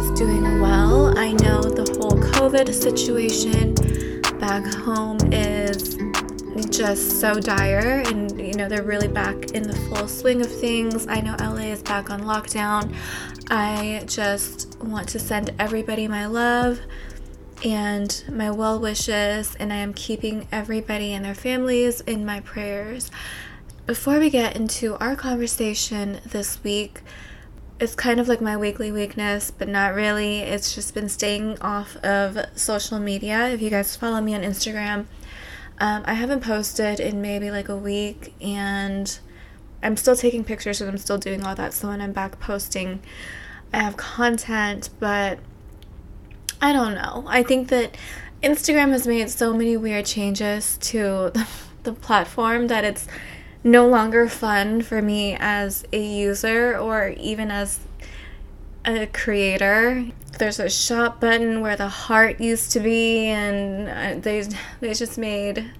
is doing well. I know the whole COVID situation back home is just so dire, and you know, they're really back in the full swing of things. I know LA is back on lockdown. I just want to send everybody my love and my well wishes, and I am keeping everybody and their families in my prayers. Before we get into our conversation this week, it's kind of like my weekly weakness, but not really. It's just been staying off of social media. If you guys follow me on Instagram, um, I haven't posted in maybe like a week, and I'm still taking pictures and I'm still doing all that. So when I'm back posting, I have content, but I don't know. I think that Instagram has made so many weird changes to the, the platform that it's no longer fun for me as a user or even as a creator. There's a shop button where the heart used to be, and uh, they they just made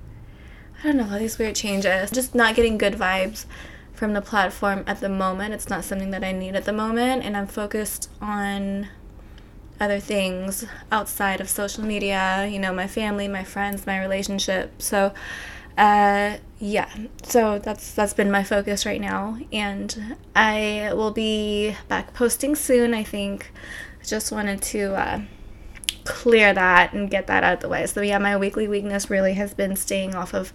I don't know all these weird changes. Just not getting good vibes from the platform at the moment. It's not something that I need at the moment, and I'm focused on other things outside of social media. You know, my family, my friends, my relationship. So uh, yeah, so that's that's been my focus right now, and I will be back posting soon. I think. Just wanted to uh, clear that and get that out of the way. So yeah, my weekly weakness really has been staying off of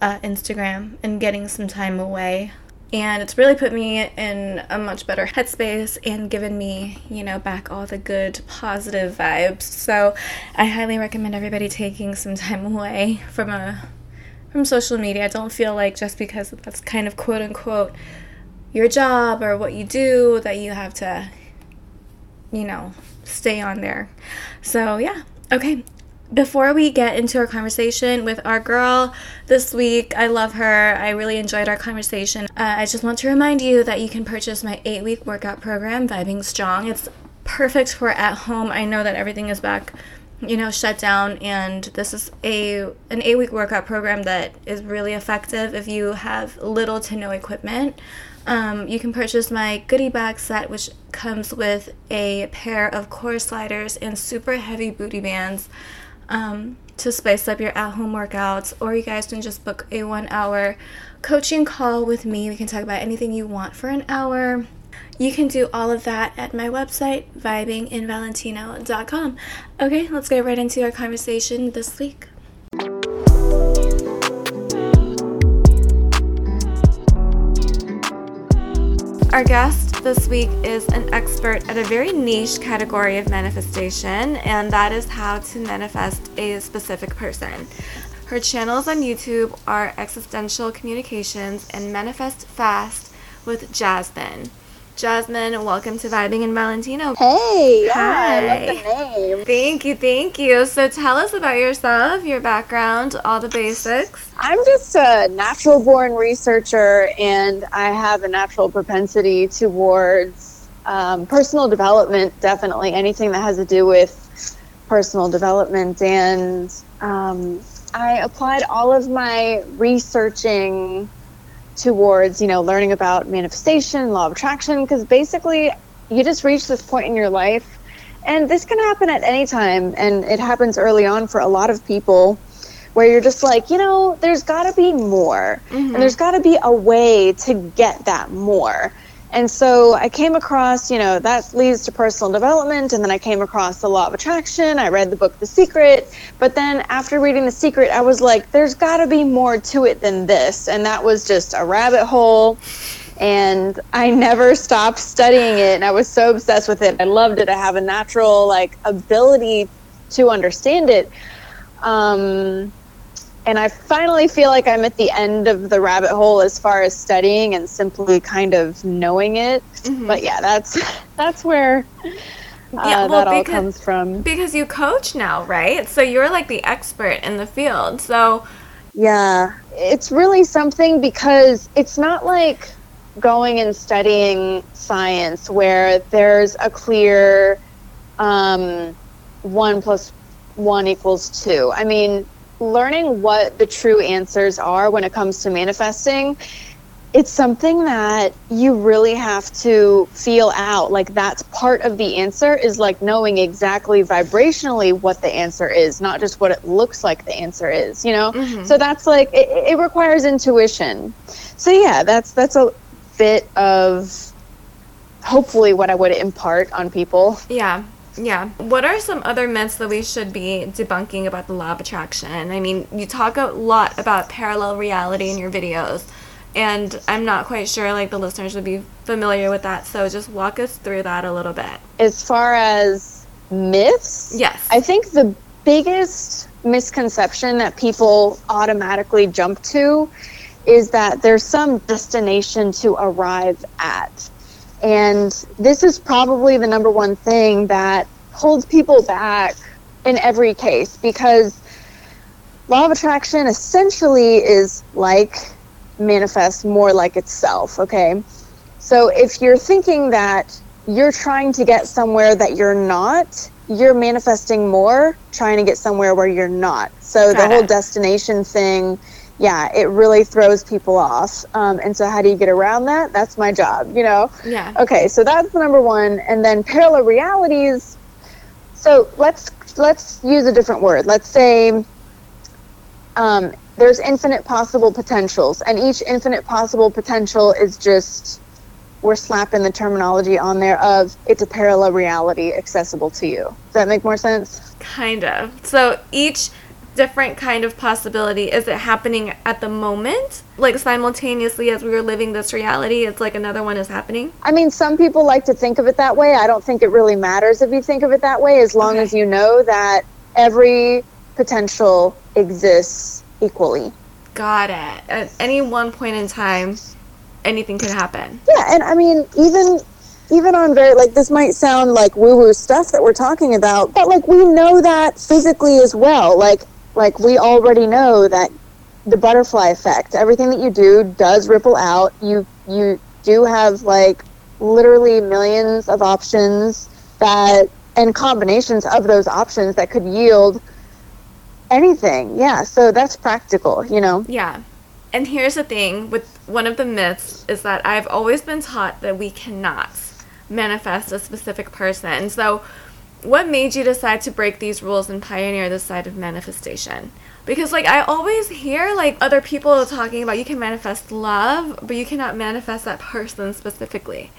uh, Instagram and getting some time away. And it's really put me in a much better headspace and given me, you know, back all the good positive vibes. So I highly recommend everybody taking some time away from a from social media. I don't feel like just because that's kind of quote unquote your job or what you do that you have to, you know, stay on there. So, yeah. Okay. Before we get into our conversation with our girl this week, I love her. I really enjoyed our conversation. Uh, I just want to remind you that you can purchase my eight week workout program, Vibing Strong. It's perfect for at home. I know that everything is back you know shut down. And this is a an eight week workout program that is really effective if you have little to no equipment. Um, you can purchase my goodie bag set which comes with a pair of core sliders and super heavy booty bands um, to spice up your at-home workouts. Or you guys can just book a one hour coaching call with me. We can talk about anything you want for an hour you can do all of that at my website, vibinginvalentino.com. Okay, let's get right into our conversation this week. Our guest this week is an expert at a very niche category of manifestation, and that is how to manifest a specific person. Her channels on YouTube are Existential Communications and Manifest Fast with Jasmine. Jasmine, welcome to Vibing in Valentino. Hey, Hi. yeah, I love the name. Thank you, thank you. So tell us about yourself, your background, all the basics. I'm just a natural born researcher and I have a natural propensity towards um, personal development, definitely anything that has to do with personal development. And um, I applied all of my researching towards you know learning about manifestation law of attraction because basically you just reach this point in your life and this can happen at any time and it happens early on for a lot of people where you're just like you know there's got to be more Mhm. and there's got to be a way to get that more and so I came across, you know, that leads to personal development. And then I came across the law of attraction. I read the book The Secret. But then after reading The Secret, I was like, there's got to be more to it than this. And that was just a rabbit hole. And I never stopped studying it. And I was so obsessed with it. I loved it. I have a natural, like, ability to understand it. Um, and I finally feel like I'm at the end of the rabbit hole as far as studying and simply kind of knowing it. Mhm. But yeah, that's that's where uh, Yeah, well, that all because- comes from. Because you coach now, right? So you're like the expert in the field. So, Yeah, it's really something because it's not like going and studying science where there's a clear um, one plus one equals two. I mean, learning what the true answers are when it comes to manifesting it's something that you really have to feel out. Like that's part of the answer is like knowing exactly vibrationally what the answer is, not just what it looks like the answer is, you know? Mm-hmm. So that's like it, it requires intuition. So yeah, that's that's a bit of hopefully what I would impart on people. Yeah. Yeah. What are some other myths that we should be debunking about the law of attraction? I mean, you talk a lot about parallel reality in your videos and I'm not quite sure like the listeners would be familiar with that. So just walk us through that a little bit. As far as myths, yes, I think the biggest misconception that people automatically jump to is that there's some destination to arrive at. And this is probably the number one thing that holds people back in every case because law of attraction essentially is like manifest more like itself, okay? So if you're thinking that you're trying to get somewhere that you're not, you're manifesting more trying to get somewhere where you're not. So Got the whole it. destination thing, yeah, it really throws people off. Um, and so how do you get around that? That's my job, you know? Yeah. Okay, so that's the number one. And then parallel realities. So let's let's use a different word. Let's say um, there's infinite possible potentials, and each infinite possible potential is just we're slapping the terminology on there of it's a parallel reality accessible to you. Does that make more sense? Kind of. So each different kind of possibility is it happening at the moment like simultaneously as we were living this reality it's like another one is happening i mean some people like to think of it that way i don't think it really matters if you think of it that way as long okay. as you know that every potential exists equally. Got it. At any one point in time, anything could happen. Yeah, and I mean, even even on very like this might sound like woo woo stuff that we're talking about, but like we know that physically as well. Like like we already know that the butterfly effect, everything that you do does ripple out. You you do have like literally millions of options that and combinations of those options that could yield anything. Yeah, so that's practical, you know. Yeah. And here's the thing with one of the myths is that I've always been taught that we cannot manifest a specific person. So, what made you decide to break these rules and pioneer this side of manifestation? Because like I always hear like other people talking about you can manifest love, but you cannot manifest that person specifically.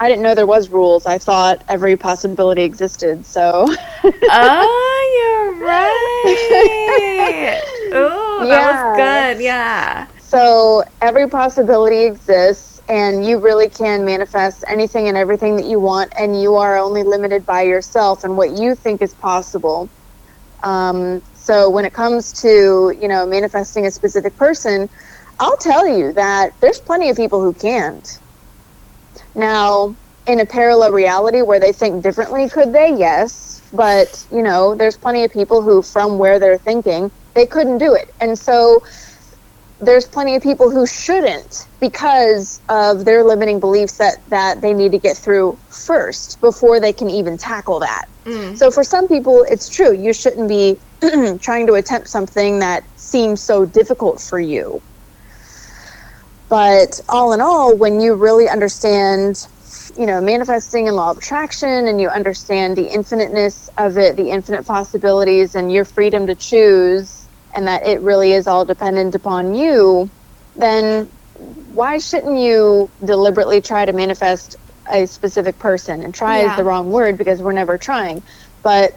I didn't know there was rules. I thought every possibility existed. So. oh, you're right. Oh, that yeah. was good. Yeah. So every possibility exists, and you really can manifest anything and everything that you want, and you are only limited by yourself and what you think is possible. Um, so when it comes to you know manifesting a specific person, I'll tell you that there's plenty of people who can't now, in a parallel reality where they think differently, could they? Yes. But, you know, there's plenty of people who, from where they're thinking, they couldn't do it. And so there's plenty of people who shouldn't because of their limiting beliefs that, that they need to get through first before they can even tackle that. Mm. So for some people, it's true. You shouldn't be trying to attempt something that seems so difficult for you. But all in all, when you really understand, you know, manifesting and law of attraction and you understand the infiniteness of it, the infinite possibilities and your freedom to choose, and that it really is all dependent upon you, then why shouldn't you deliberately try to manifest a specific person? And try yeah. is the wrong word because we're never trying. But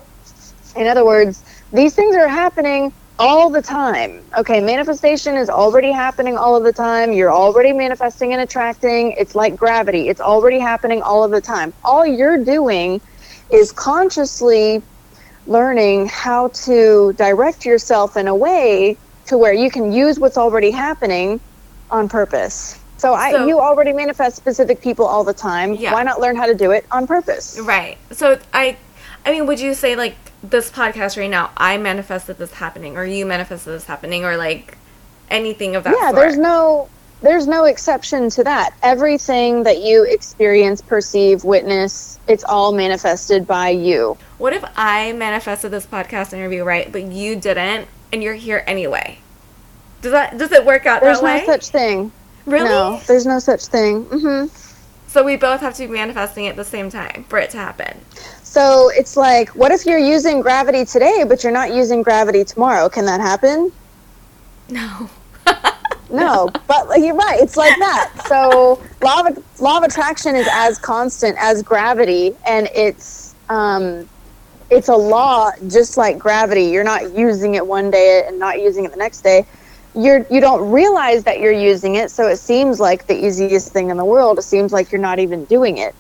in other words, these things are happening all the time. Okay, manifestation is already happening all of the time. You're already manifesting and attracting. It's like gravity, it's already happening all of the time. All you're doing is consciously learning how to direct yourself in a way to where you can use what's already happening on purpose. So, I, so, you already manifest specific people all the time. Yeah. Why not learn how to do it on purpose? Right. So I I mean, would you say like this podcast right now, I manifested this happening, or you manifested this happening, or like anything of that sort? yeah, sort. there's no there's no exception to that. Everything that you experience, perceive, witness, it's all manifested by you. What if I manifested this podcast interview right, but you didn't, and you're here anyway? Does that does it work out there's that way? There's no such thing. Really? No, there's no such thing. hmm So we both have to be manifesting at the same time for it to happen. So it's like, what if you're using gravity today, but you're not using gravity tomorrow? Can that happen? No. No, but you're right. It's like that. So law of law of attraction is as constant as gravity, and it's um, it's a law just like gravity. You're not using it one day and not using it the next day. You're you don't realize that you're using it, so it seems like the easiest thing in the world. It seems like you're not even doing it.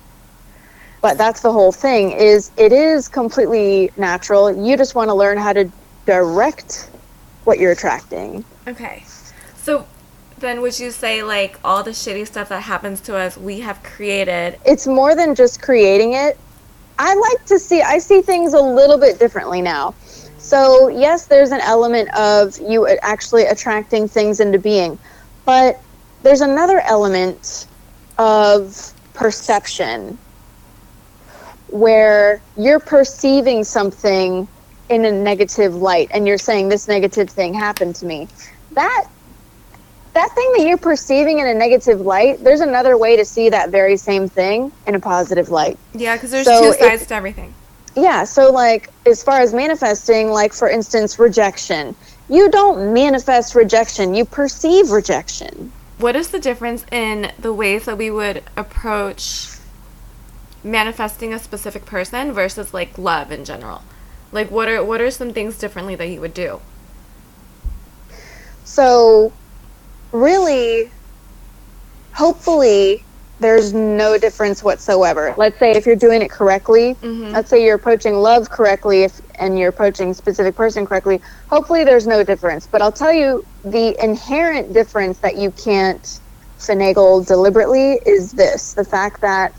But that's the whole thing. Is it is completely natural. You just want to learn how to direct what you're attracting. Okay. So then would you say like all the shitty stuff that happens to us we have created? it's more than just creating it. I like to see I see things a little bit differently now. So, yes, there's an element of you actually attracting things into being, but there's another element of perception where you're perceiving something in a negative light and you're saying this negative thing happened to me. That that thing that you're perceiving in a negative light, there's another way to see that very same thing in a positive light. Yeah, because there's So two sides to everything. Yeah, so like as far as manifesting, like for instance, rejection. You don't manifest rejection, you perceive rejection. What is the difference in the ways that we would approach manifesting a specific person versus like love in general? Like what are what are some things differently that you would do? So really hopefully there's no difference whatsoever. Let's say if you're doing it correctly, Mhm. let's say you're approaching love correctly if, and you're approaching specific person correctly, hopefully there's no difference. But I'll tell you the inherent difference that you can't finagle deliberately is this the fact that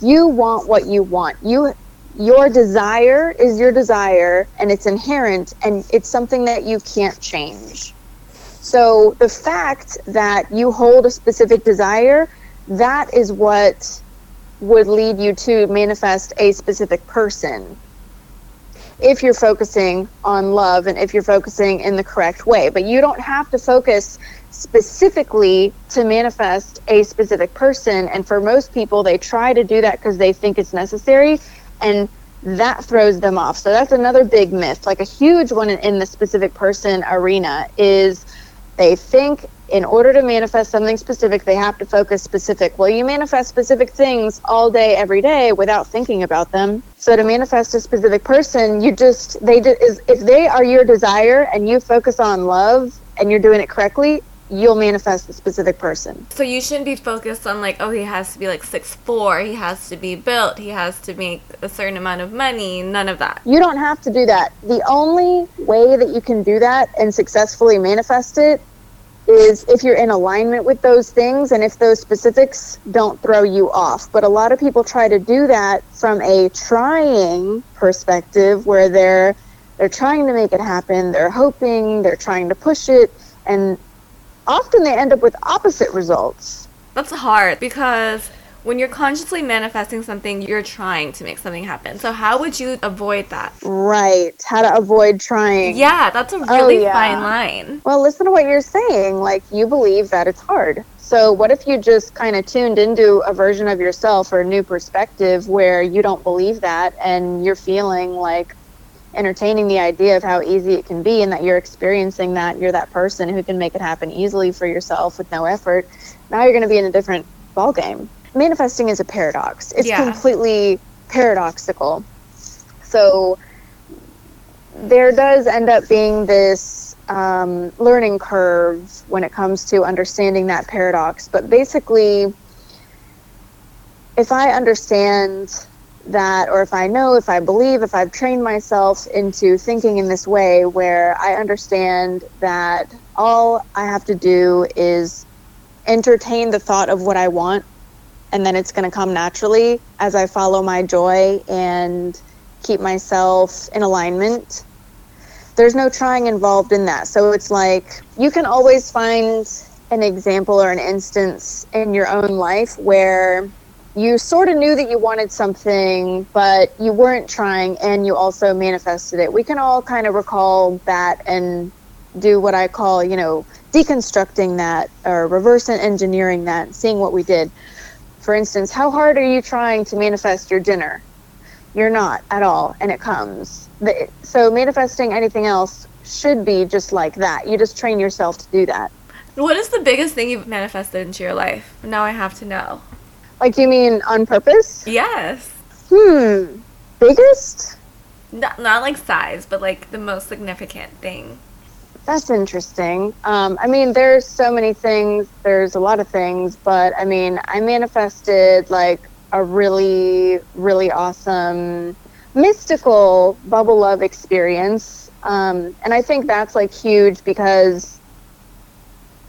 you want what you want. You your desire is your desire and it's inherent and it's something that you can't change. So the fact that you hold a specific desire, that is what would lead you to manifest a specific person. If you're focusing on love and if you're focusing in the correct way, but you don't have to focus specifically to manifest a specific person. And for most people, they try to do that because they think it's necessary, and that throws them off. So that's another big myth. Like a huge one in, the specific person arena is they think in order to manifest something specific, they have to focus specific. Well, you manifest specific things all day, every day without thinking about them. So to manifest a specific person, you just they if they are your desire and you focus on love and you're doing it correctly, you'll manifest a specific person. So you shouldn't be focused on like, oh, he has to be like six four, he has to be built, he has to make a certain amount of money. None of that. You don't have to do that. The only way that you can do that and successfully manifest it is if you're in alignment with those things and if those specifics don't throw you off. But a lot of people try to do that from a trying perspective where they're they're trying to make it happen, they're hoping, they're trying to push it and often they end up with opposite results. That's hard because when you're consciously manifesting something, you're trying to make something happen. So how would you avoid that? Right. How to avoid trying. Yeah, that's a oh, really yeah. fine line. Well, listen to what you're saying. Like, you believe that it's hard. So, what if you just kind of tuned into a version of yourself or a new perspective where you don't believe that and you're feeling like entertaining the idea of how easy it can be and that you're experiencing that you're that person who can make it happen easily for yourself with no effort? Now you're going to be in a different ball game Manifesting is a paradox, it's Yeah. completely paradoxical. So, there does end up being this um, learning curve when it comes to understanding that paradox. But basically, if I understand that, or if I know, if I believe, if I've trained myself into thinking in this way where I understand that all I have to do is entertain the thought of what I want, and then it's going to come naturally as I follow my joy and keep myself in alignment there's no trying involved in that. So it's like you can always find an example or an instance in your own life where you sort of knew that you wanted something, but you weren't trying and you also manifested it. We can all kind of recall that and do what I call, you know, deconstructing that or reverse engineering that, seeing what we did. For instance, how hard are you trying to manifest your dinner? You're not at all, and it comes. So manifesting anything else should be just like that. You just train yourself to do that. What is the biggest thing you've manifested into your life? Now I have to know. Like you mean on purpose? Yes. Hmm. Biggest? Not, not like size, but like the most significant thing. That's interesting. Um, I mean, there's so many things. There's a lot of things, but I mean, I manifested like a really, really awesome mystical bubble love experience. Um, and I think that's like huge because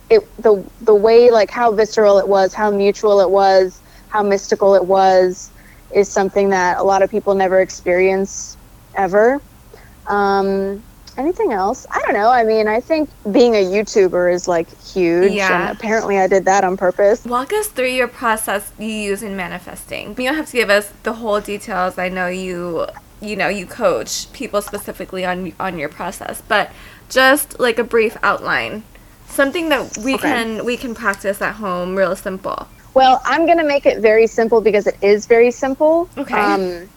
it the the way like how visceral it was, how mutual it was, how mystical it was, is something that a lot of people never experience ever. Um, anything else? I don't know. I mean, I think being a YouTuber is like huge. Yeah. And apparently I did that on purpose. Walk us through your process you use in manifesting. You don't have to give us the whole details. I know you you know, you coach people specifically on on your process, but just like a brief outline. Something that we okay. can we can practice at home real simple. Well, I'm going to make it very simple because it is very simple. Okay. Um,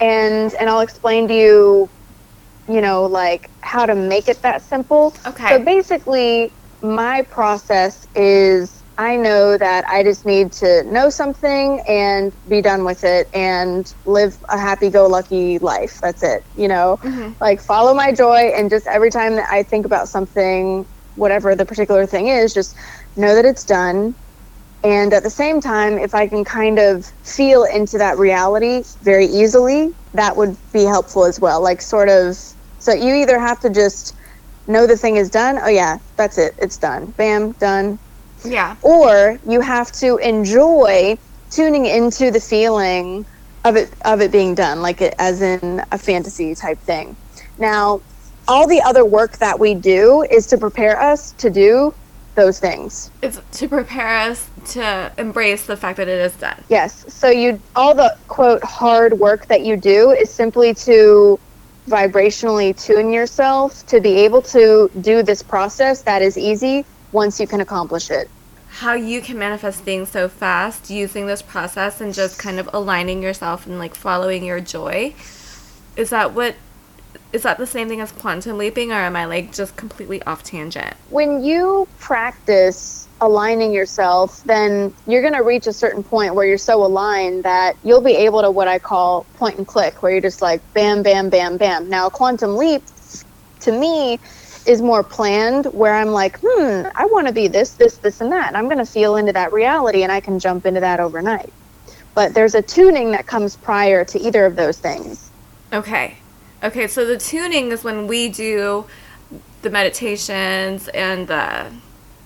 and and I'll explain to you you know, like how to make it that simple. Okay. So basically, my process is I know that I just need to know something and be done with it and live a happy go lucky life. That's it. You know, mm-hmm. like follow my joy and just every time that I think about something, whatever the particular thing is, just know that it's done. And at the same time, if I can kind of feel into that reality very easily, that would be helpful as well. Like, sort of, so you either have to just know the thing is done. Oh, yeah, that's it. It's done. Bam, done. Yeah. Or you have to enjoy tuning into the feeling of it of it being done, like it as in a fantasy type thing. Now, all the other work that we do is to prepare us to do those things. It's to prepare us to embrace the fact that it is done. Yes. So you all the quote hard work that you do is simply to vibrationally tune yourself to be able to do this process that is easy once you can accomplish it. How you can manifest things so fast using this process and just kind of aligning yourself and like following your joy. Is that what is that the same thing as quantum leaping or am I like just completely off tangent? When you practice aligning yourself, then you're going to reach a certain point where you're so aligned that you'll be able to what I call point and click, where you're just like bam, bam, bam, bam. Now, a quantum leap to me is more planned, where I'm like, hmm, I want to be this, this, this, and that. And I'm going to feel into that reality and I can jump into that overnight. But there's a tuning that comes prior to either of those things. Okay. Okay, so the tuning is when we do the meditations and the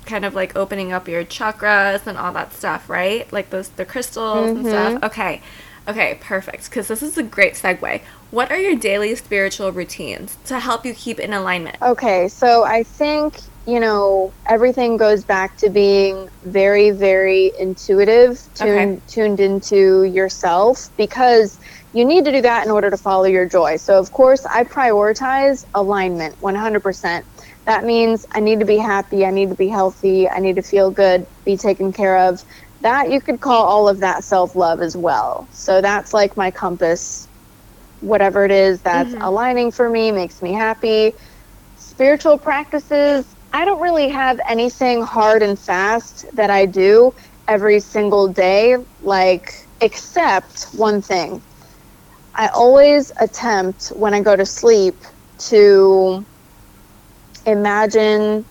kind of like opening up your chakras and all that stuff, right? Like those the crystals mm-hmm. and stuff. Okay. Okay, perfect. Because this is a great segue. What are your daily spiritual routines to help you keep in alignment? Okay, so I think, you know, everything goes back to being very, very intuitive, tuned, okay. tuned into yourself, because you need to do that in order to follow your joy. So, of course, I prioritize alignment 100%. That means I need to be happy, I need to be healthy, I need to feel good, be taken care of. That you could call all of that self love as well. So that's like my compass. Whatever it is that's mm-hmm. aligning for me, makes me happy. Spiritual practices, I don't really have anything hard and fast that I do every single day, like, except one thing. I always attempt when I go to sleep to imagine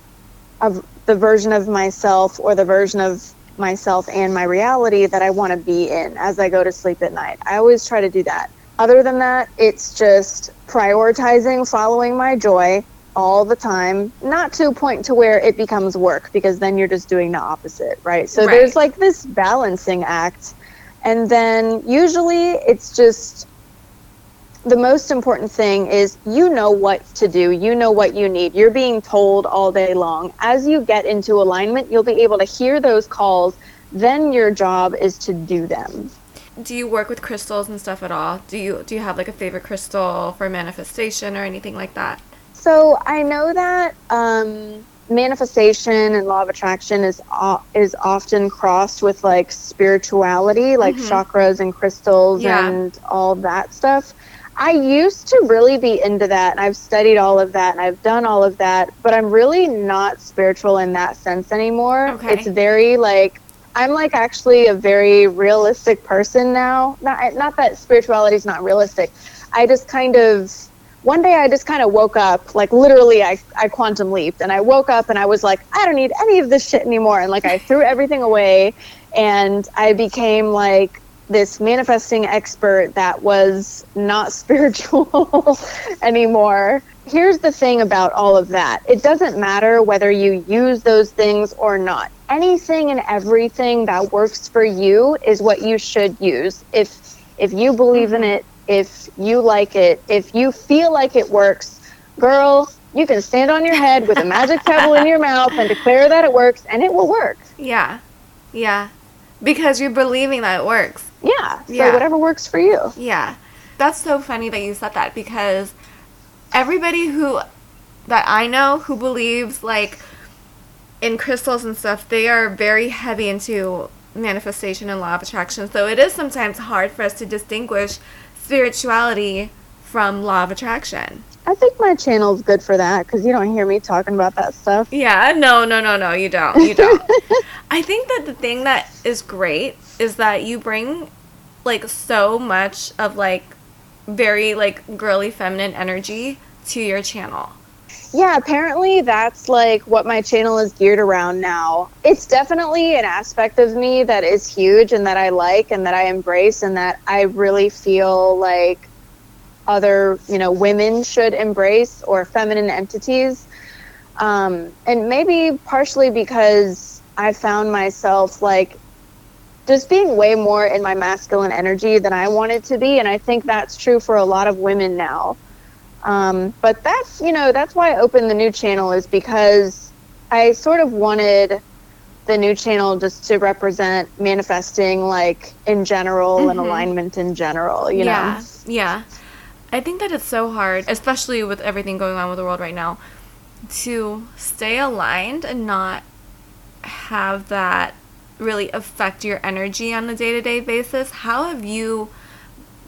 of the version of myself or the version of myself and my reality that I want to be in as I go to sleep at night. I always try to do that. Other than that, it's just prioritizing following my joy all the time, not to a point to where it becomes work because then you're just doing the opposite, right? So right. there's like this balancing act. And then usually it's just the most important thing is you know what to do. You know what you need. You're being told all day long. As you get into alignment, you'll be able to hear those calls. Then your job is to do them. Do you work with crystals and stuff at all? Do you do you have like a favorite crystal for manifestation or anything like that? So I know that um, manifestation and law of attraction is o- is often crossed with like spirituality, like Mhm. chakras and crystals Yeah. and all that stuff. I used to really be into that, and I've studied all of that, and I've done all of that, but I'm really not spiritual in that sense anymore. Okay. It's very like I'm like actually a very realistic person now. Not not that spirituality is not realistic. I just kind of one day I just kind of woke up, like literally I, I quantum leaped and I woke up and I was like, I don't need any of this shit anymore. And like I threw everything away and I became like this manifesting expert that was not spiritual anymore. Here's the thing about all of that it doesn't matter whether you use those things or not. Anything and everything that works for you is what you should use. If if you believe in mm-hmm. it, if you like it, if you feel like it works, girl, you can stand on your head with a magic pebble in your mouth and declare that it works and it will work. Yeah. Yeah. Because you're believing that it works. Yeah. So Yeah. whatever works for you. Yeah. That's so funny that you said that because everybody who that I know who believes like in crystals and stuff, they are very heavy into manifestation and law of attraction. So it is sometimes hard for us to distinguish spirituality from law of attraction. I think my channel's good for that because you don't hear me talking about that stuff. Yeah, no, no, no, no, you don't. You don't. I think that the thing that is great is that you bring like so much of like very like girly feminine energy to your channel. Yeah, apparently that's like what my channel is geared around now. It's definitely an aspect of me that is huge and that I like and that I embrace and that I really feel like other, you know, women should embrace or feminine entities. Um, and maybe partially because I found myself like just being way more in my masculine energy than I wanted to be. And I think that's true for a lot of women now. Um, but that's, you know, that's why I opened the new channel is because I sort of wanted the new channel just to represent manifesting like in general and Mhm. alignment in general, you yeah. know? Yeah. I think that it's so hard, especially with everything going on with the world right now, to stay aligned and not have that really affect your energy on a day to day basis. How have you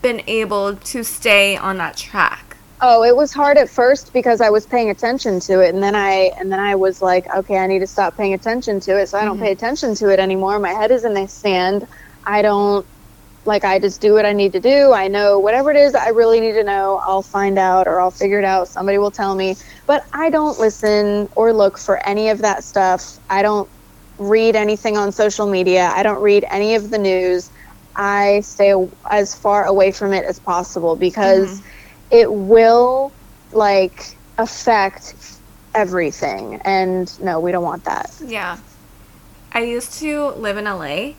been able to stay on that track? Oh, it was hard at first because I was paying attention to it and then I and then I was like, okay, I need to stop paying attention to it. So I don't Mhm. pay attention to it anymore. My head is in the sand. I don't like I just do what I need to do. I know whatever it is I really need to know, I'll find out or I'll figure it out. Somebody will tell me. But I don't listen or look for any of that stuff. I don't read anything on social media. I don't read any of the news. I stay as far away from it as possible because mm-hmm. it will like affect everything and no we don't want that Yeah. I used to live in LA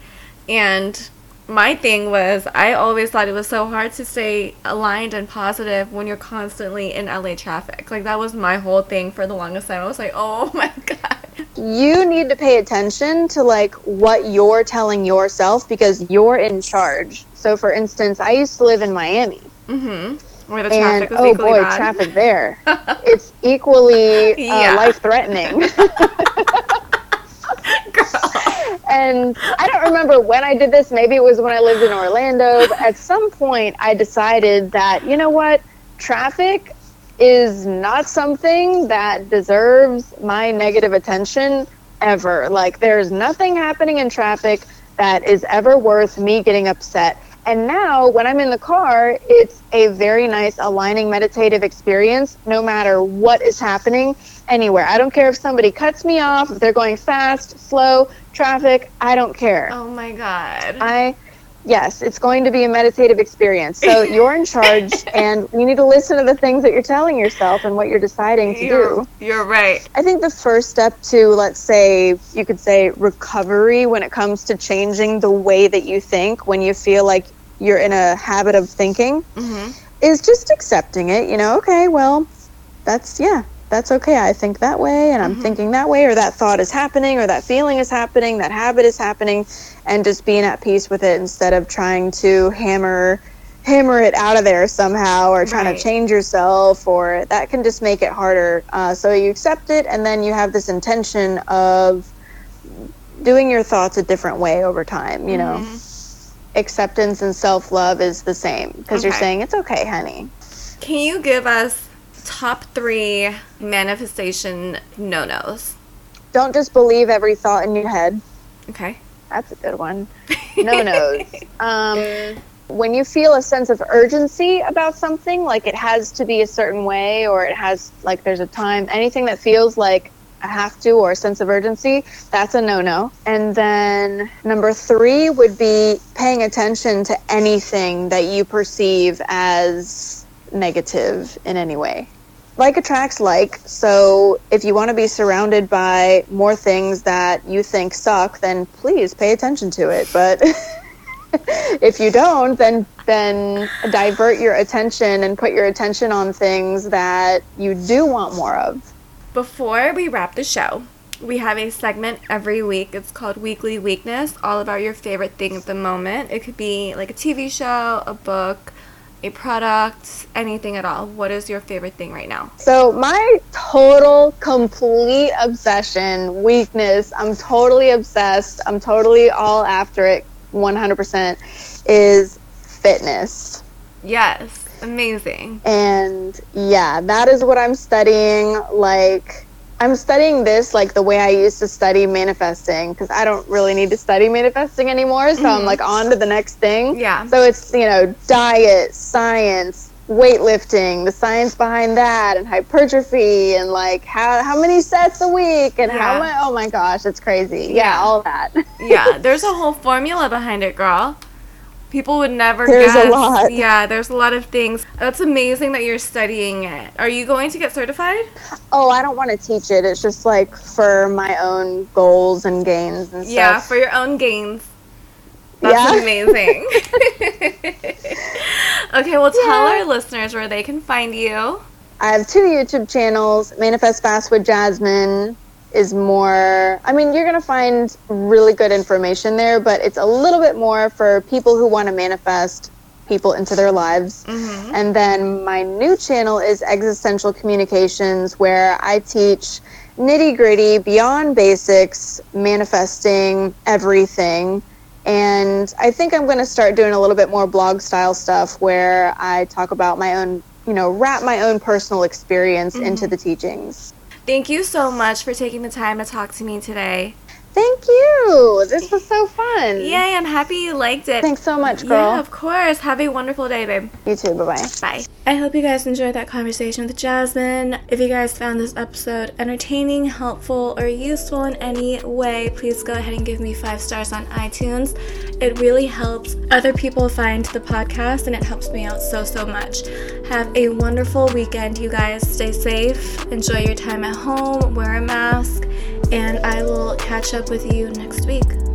and my thing was I always thought it was so hard to stay aligned and positive when you're constantly in LA traffic. Like that was my whole thing for the longest time. I was like, "Oh my god." you need to pay attention to like what you're telling yourself because you're in charge so for instance i used to live in miami Mhm. Where the and was oh equally boy bad. traffic there it's equally uh, Yeah. life threatening. and I don't remember when I did this. Maybe it was when I lived in Orlando. But at some point, I decided that, you know what? Traffic is not something that deserves my negative attention ever. Like, there's nothing happening in traffic that is ever worth me getting upset. And now, when I'm in the car, it's a very nice aligning meditative experience, no matter what is happening anywhere. I don't care if somebody cuts me off, if they're going fast, slow, traffic, I don't care. Oh my god. I yes, it's going to be a meditative experience. So you're in charge and you need to listen to the things that you're telling yourself and what you're deciding to you're, do. you're right. I think the first step to let's say you could say recovery when it comes to changing the way that you think when you feel like you're in a habit of thinking Mhm. is just accepting it. You know, okay, well, that's yeah, that's okay. I think that way, and I'm thinking that way, or that thought is happening, or that feeling is happening, that habit is happening, and just being at peace with it instead of trying to hammer hammer it out of there somehow or trying Right. to change yourself or that can just make it harder. Uh, so you accept it and then you have this intention of doing your thoughts a different way over time you know? Acceptance and self-love is the same because you're saying it's okay honey. Can you give us top three manifestation no nos? don't just believe every thought in your head Okay. That's a good one. No nos. um, when you feel a sense of urgency about something, like it has to be a certain way or it has, like, there's a time, anything that feels like I have to or a sense of urgency, that's a no no. And then number three would be paying attention to anything that you perceive as negative in any way like attracts like. So if you want to be surrounded by more things that you think suck, then please pay attention to it. But if you don't, then then divert your attention and put your attention on things that you do want more of. Before we wrap the show, we have a segment every week. It's called Weekly Weakness, all about your favorite thing at the moment. It could be like a TV show, a book, a product, anything at all. What is your favorite thing right now? So my total complete obsession, weakness, I'm totally obsessed. I'm totally all after it 100% is fitness. Yes, amazing. And yeah, that is what I'm studying. Like, I'm studying this like the way I used to study manifesting because I don't really need to study manifesting anymore. So I'm mm-hmm. like on to the next thing. Yeah. So it's, you know, diet, science, weightlifting, the science behind that, and hypertrophy, and like how, how many sets a week, and how much. Oh my gosh, it's crazy. Yeah. Yeah, all that. yeah, there's a whole formula behind it, girl. People would never There's a guess. lot. Yeah, there's a lot of things. That's amazing that you're studying it. Are you going to get certified? oh, I don't want to teach it. It's just like for my own goals and gains and stuff. Yeah, for your own gains. That's Yeah. amazing. okay, well, tell Yeah. our listeners where they can find you. I have two YouTube channels. Manifest Fast with Jasmine is more, I mean, you're going to find really good information there, but it's a little bit more for people who want to manifest people into their lives. Mm-hmm. And then my new channel is Existential Communications, where I teach nitty gritty, beyond basics, manifesting everything. And I think I'm going to start doing a little bit more blog style stuff where I talk about my own, you know, wrap my own personal experience into the teachings. Thank you so much for taking the time to talk to me today. Thank you. This was so fun. Yay, I'm happy you liked it. Thanks so much, girl. Yeah, of course. Have a wonderful day, babe. You too. Bye bye. Bye. I hope you guys enjoyed that conversation with Jasmine. If you guys found this episode entertaining, helpful, or useful in any way, please go ahead and give me five stars on iTunes. It really helps other people find the podcast and it helps me out so, so much. Have a wonderful weekend, you guys. Stay safe, enjoy your time at home, wear a mask, and I will catch up with you next week.